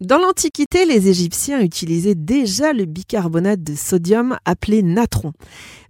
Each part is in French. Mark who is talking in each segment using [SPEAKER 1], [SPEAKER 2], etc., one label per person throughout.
[SPEAKER 1] Dans l'Antiquité, les Égyptiens utilisaient déjà le bicarbonate de sodium appelé natron.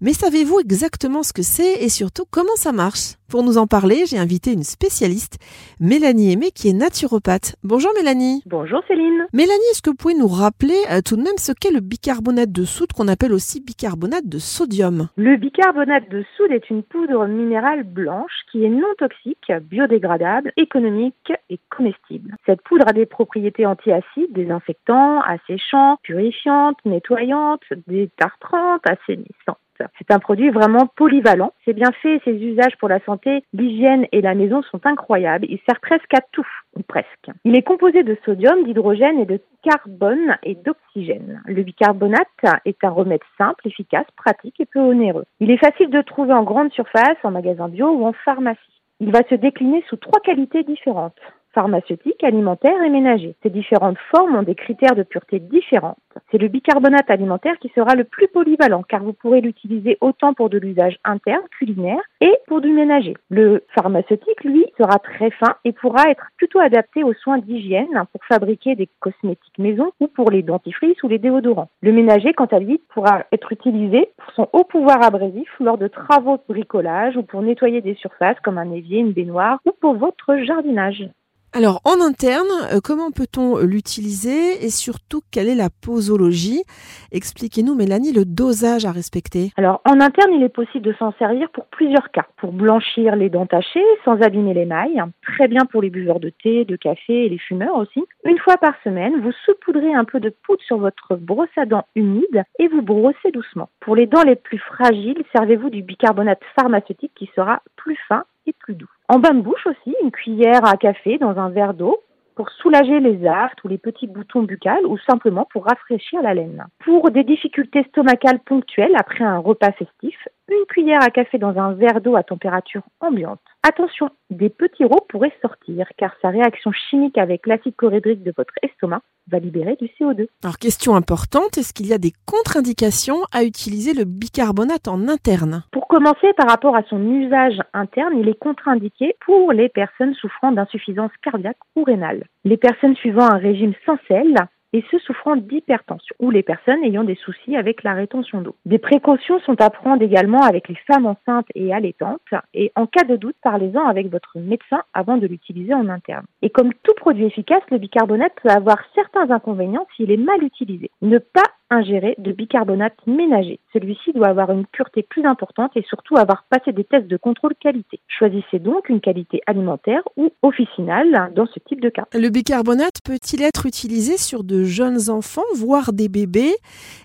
[SPEAKER 1] Mais savez-vous exactement ce que c'est et surtout comment ça marche? Pour nous en parler, j'ai invité une spécialiste, Mélanie Aimé, qui est naturopathe. Bonjour Mélanie.
[SPEAKER 2] Bonjour Céline.
[SPEAKER 1] Mélanie, est-ce que vous pouvez nous rappeler euh, tout de même ce qu'est le bicarbonate de soude qu'on appelle aussi bicarbonate de sodium?
[SPEAKER 2] Le bicarbonate de soude est une poudre minérale blanche qui est non toxique, biodégradable, économique et comestible. Cette poudre a des propriétés antiacides, désinfectantes, asséchantes, purifiantes, nettoyantes, détartrantes, assainissantes. C'est un produit vraiment polyvalent. C'est bien fait, ses usages pour la santé, l'hygiène et la maison sont incroyables. Il sert presque à tout, ou presque. Il est composé de sodium, d'hydrogène et de carbone et d'oxygène. Le bicarbonate est un remède simple, efficace, pratique et peu onéreux. Il est facile de trouver en grande surface, en magasin bio ou en pharmacie. Il va se décliner sous trois qualités différentes pharmaceutique, alimentaire et ménager. Ces différentes formes ont des critères de pureté différents. C'est le bicarbonate alimentaire qui sera le plus polyvalent car vous pourrez l'utiliser autant pour de l'usage interne, culinaire et pour du ménager. Le pharmaceutique, lui, sera très fin et pourra être plutôt adapté aux soins d'hygiène pour fabriquer des cosmétiques maison ou pour les dentifrices ou les déodorants. Le ménager, quant à lui, pourra être utilisé pour son haut pouvoir abrasif lors de travaux de bricolage ou pour nettoyer des surfaces comme un évier, une baignoire ou pour votre jardinage.
[SPEAKER 1] Alors en interne, euh, comment peut-on l'utiliser et surtout quelle est la posologie? Expliquez-nous Mélanie le dosage à respecter.
[SPEAKER 2] Alors en interne, il est possible de s'en servir pour plusieurs cas. Pour blanchir les dents tachées sans abîmer l'émail, très bien pour les buveurs de thé, de café et les fumeurs aussi. Une fois par semaine, vous saupoudrez un peu de poudre sur votre brosse à dents humide et vous brossez doucement. Pour les dents les plus fragiles, servez-vous du bicarbonate pharmaceutique qui sera plus fin plus doux. En bain de bouche aussi, une cuillère à café dans un verre d'eau pour soulager les artes ou les petits boutons buccales ou simplement pour rafraîchir la laine. Pour des difficultés stomacales ponctuelles après un repas festif, une cuillère à café dans un verre d'eau à température ambiante. Attention, des petits rots pourraient sortir car sa réaction chimique avec l'acide chlorhydrique de votre estomac va libérer du CO2.
[SPEAKER 1] Alors question importante, est-ce qu'il y a des contre-indications à utiliser le bicarbonate en interne?
[SPEAKER 2] Pour commencer, par rapport à son usage interne, il est contre-indiqué pour les personnes souffrant d'insuffisance cardiaque ou rénale. Les personnes suivant un régime sans sel, et ceux souffrant d'hypertension ou les personnes ayant des soucis avec la rétention d'eau. Des précautions sont à prendre également avec les femmes enceintes et allaitantes et en cas de doute, parlez-en avec votre médecin avant de l'utiliser en interne. Et comme tout produit efficace, le bicarbonate peut avoir certains inconvénients s'il est mal utilisé. Ne pas ingérer de bicarbonate ménager. Celui-ci doit avoir une pureté plus importante et surtout avoir passé des tests de contrôle qualité. Choisissez donc une qualité alimentaire ou officinale dans ce type de cas.
[SPEAKER 1] Le bicarbonate peut-il être utilisé sur de jeunes enfants, voire des bébés?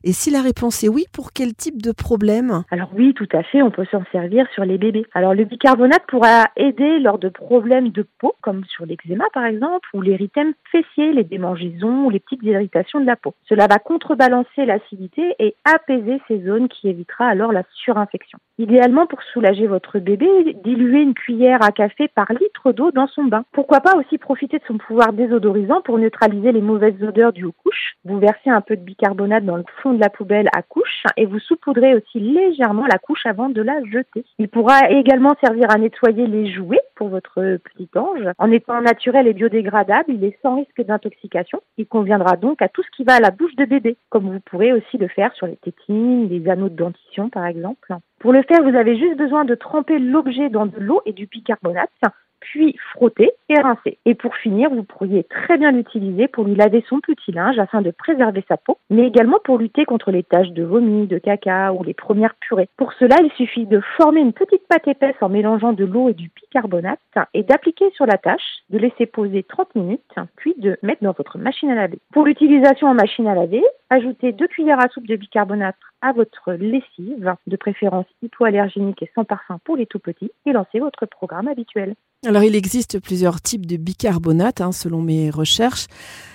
[SPEAKER 1] Et si la réponse est oui, pour quel type de problème?
[SPEAKER 2] Alors oui, tout à fait, on peut s'en servir sur les bébés. Alors le bicarbonate pourra aider lors de problèmes de peau, comme sur l'eczéma par exemple, ou l'érythème fessier, les démangeaisons ou les petites irritations de la peau. Cela va contrebalancer l'acidité et apaiser ces zones qui évitera alors la surinfection. Idéalement, pour soulager votre bébé, diluez une cuillère à café par litre d'eau dans son bain. Pourquoi pas aussi profiter de son pouvoir désodorisant pour neutraliser les mauvaises odeurs dues aux couches. Vous versez un peu de bicarbonate dans le fond de la poubelle à couche et vous saupoudrez aussi légèrement la couche avant de la jeter. Il pourra également servir à nettoyer les jouets pour votre petit ange. En étant naturel et biodégradable, il est sans risque d'intoxication. Il conviendra donc à tout ce qui va à la bouche de bébé, comme vous pourrez aussi le faire sur les tétines, les anneaux de dentition par exemple. Pour le faire, vous avez juste besoin de tremper l'objet dans de l'eau et du bicarbonate puis frotter et rincer. Et pour finir, vous pourriez très bien l'utiliser pour lui laver son petit linge afin de préserver sa peau, mais également pour lutter contre les taches de vomi, de caca ou les premières purées. Pour cela, il suffit de former une petite pâte épaisse en mélangeant de l'eau et du bicarbonate et d'appliquer sur la tâche, de laisser poser 30 minutes, puis de mettre dans votre machine à laver. Pour l'utilisation en machine à laver, ajoutez deux cuillères à soupe de bicarbonate à votre lessive, de préférence hypoallergénique et sans parfum pour les tout petits, et lancez votre programme habituel.
[SPEAKER 1] Alors il existe plusieurs types de bicarbonate hein, selon mes recherches.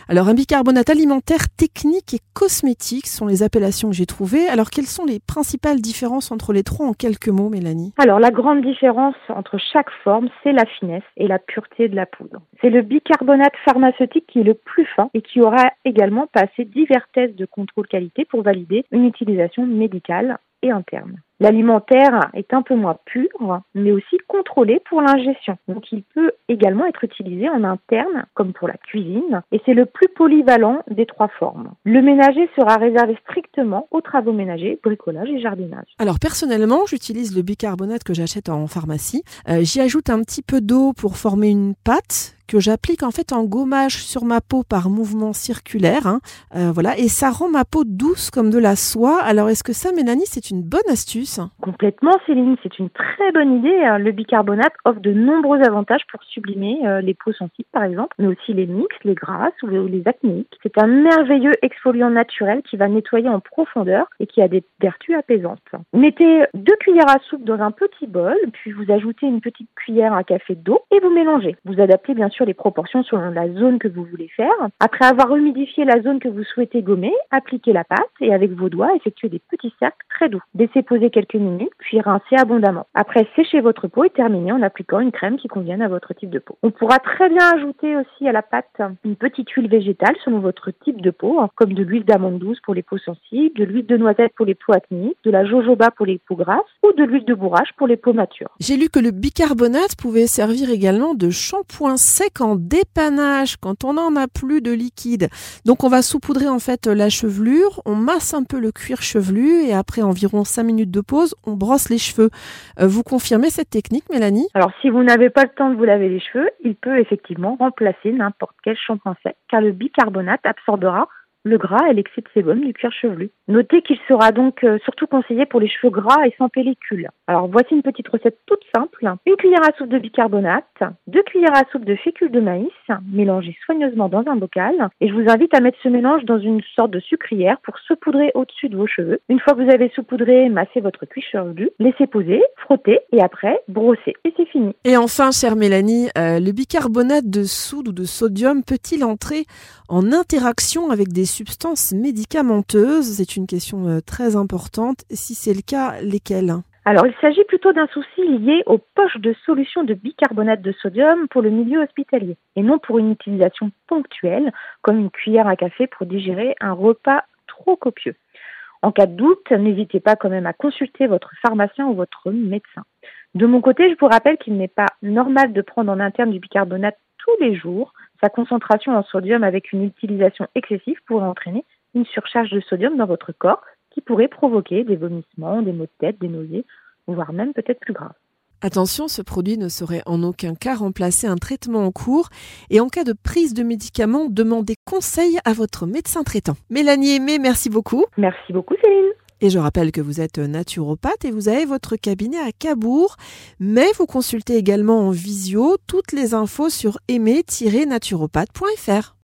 [SPEAKER 1] Alors un bicarbonate alimentaire, technique et cosmétique sont les appellations que j'ai trouvées. Alors quelles sont les principales différences entre les trois en quelques mots, Mélanie?
[SPEAKER 2] Alors la grande différence entre chaque forme, c'est la finesse et la pureté de la poudre. C'est le bicarbonate pharmaceutique qui est le plus fin et qui aura également passé divers tests de contrôle qualité pour valider une utilisation médicale et interne. L'alimentaire est un peu moins pur, mais aussi contrôlé pour l'ingestion. Donc il peut également être utilisé en interne, comme pour la cuisine, et c'est le plus polyvalent des trois formes. Le ménager sera réservé strictement aux travaux ménagers, bricolage et jardinage.
[SPEAKER 1] Alors personnellement, j'utilise le bicarbonate que j'achète en pharmacie. Euh, j'y ajoute un petit peu d'eau pour former une pâte que j'applique en fait en gommage sur ma peau par mouvement circulaire. Hein. Euh, voilà, et ça rend ma peau douce comme de la soie. Alors est-ce que ça, Mélanie, c'est une bonne astuce?
[SPEAKER 2] Complètement, Céline, c'est une très bonne idée. Hein. Le bicarbonate offre de nombreux avantages pour sublimer euh, les peaux sensibles, par exemple, mais aussi les mixtes, les grasses ou les acnéiques. C'est un merveilleux exfoliant naturel qui va nettoyer en profondeur et qui a des vertus apaisantes. Mettez deux cuillères à soupe dans un petit bol, puis vous ajoutez une petite cuillère à café d'eau et vous mélangez. Vous adaptez bien sûr les proportions selon la zone que vous voulez faire. Après avoir humidifié la zone que vous souhaitez gommer, appliquez la pâte et avec vos doigts, effectuez des petits cercles très doux. Laissez poser quelques minutes, puis rincez abondamment. Après, séchez votre peau et terminez en appliquant une crème qui convienne à votre type de peau. On pourra très bien ajouter aussi à la pâte une petite huile végétale selon votre type de peau, hein, comme de l'huile d'amande douce pour les peaux sensibles, de l'huile de noisette pour les peaux acnéiques, de la jojoba pour les peaux grasses ou de l'huile de bourrage pour les peaux matures.
[SPEAKER 1] J'ai lu que le bicarbonate pouvait servir également de shampoing sec en dépannage quand on n'en a plus de liquide. Donc on va saupoudrer en fait la chevelure, on masse un peu le cuir chevelu et après environ 5 minutes de pause, on brosse les cheveux. Euh, vous confirmez cette technique Mélanie?
[SPEAKER 2] Alors si vous n'avez pas le temps de vous laver les cheveux, il peut effectivement remplacer n'importe quel shampoing sec car le bicarbonate absorbera le gras et l'excès de sébum du cuir chevelu. Notez qu'il sera donc euh, surtout conseillé pour les cheveux gras et sans pellicule. Alors voici une petite recette toute simple. Une cuillère à soupe de bicarbonate, deux cuillères à soupe de fécule de maïs, mélangées soigneusement dans un bocal. Et je vous invite à mettre ce mélange dans une sorte de sucrière pour saupoudrer au-dessus de vos cheveux. Une fois que vous avez saupoudré, massez votre cuir chevelu, laissez poser, frottez et après brossez. Et c'est fini.
[SPEAKER 1] Et enfin, chère Mélanie, euh, le bicarbonate de soude ou de sodium peut-il entrer en interaction avec des substances médicamenteuses C'est une question euh, très importante. Si c'est le cas, lesquelles?
[SPEAKER 2] Alors, il s'agit plutôt d'un souci lié aux poches de solution de bicarbonate de sodium pour le milieu hospitalier, et non pour une utilisation ponctuelle, comme une cuillère à café pour digérer un repas trop copieux. En cas de doute, n'hésitez pas quand même à consulter votre pharmacien ou votre médecin. De mon côté, je vous rappelle qu'il n'est pas normal de prendre en interne du bicarbonate tous les jours, sa concentration en sodium avec une utilisation excessive pourrait entraîner une surcharge de sodium dans votre corps qui pourrait provoquer des vomissements, des maux de tête, des nausées, voire même peut-être plus grave.
[SPEAKER 1] Attention, ce produit ne saurait en aucun cas remplacer un traitement en cours et en cas de prise de médicaments, demandez conseil à votre médecin traitant. Mélanie Aimé, merci beaucoup.
[SPEAKER 2] Merci beaucoup Céline.
[SPEAKER 1] Et je rappelle que vous êtes naturopathe et vous avez votre cabinet à Cabourg, mais vous consultez également en visio toutes les infos sur aimer-naturopathe.fr.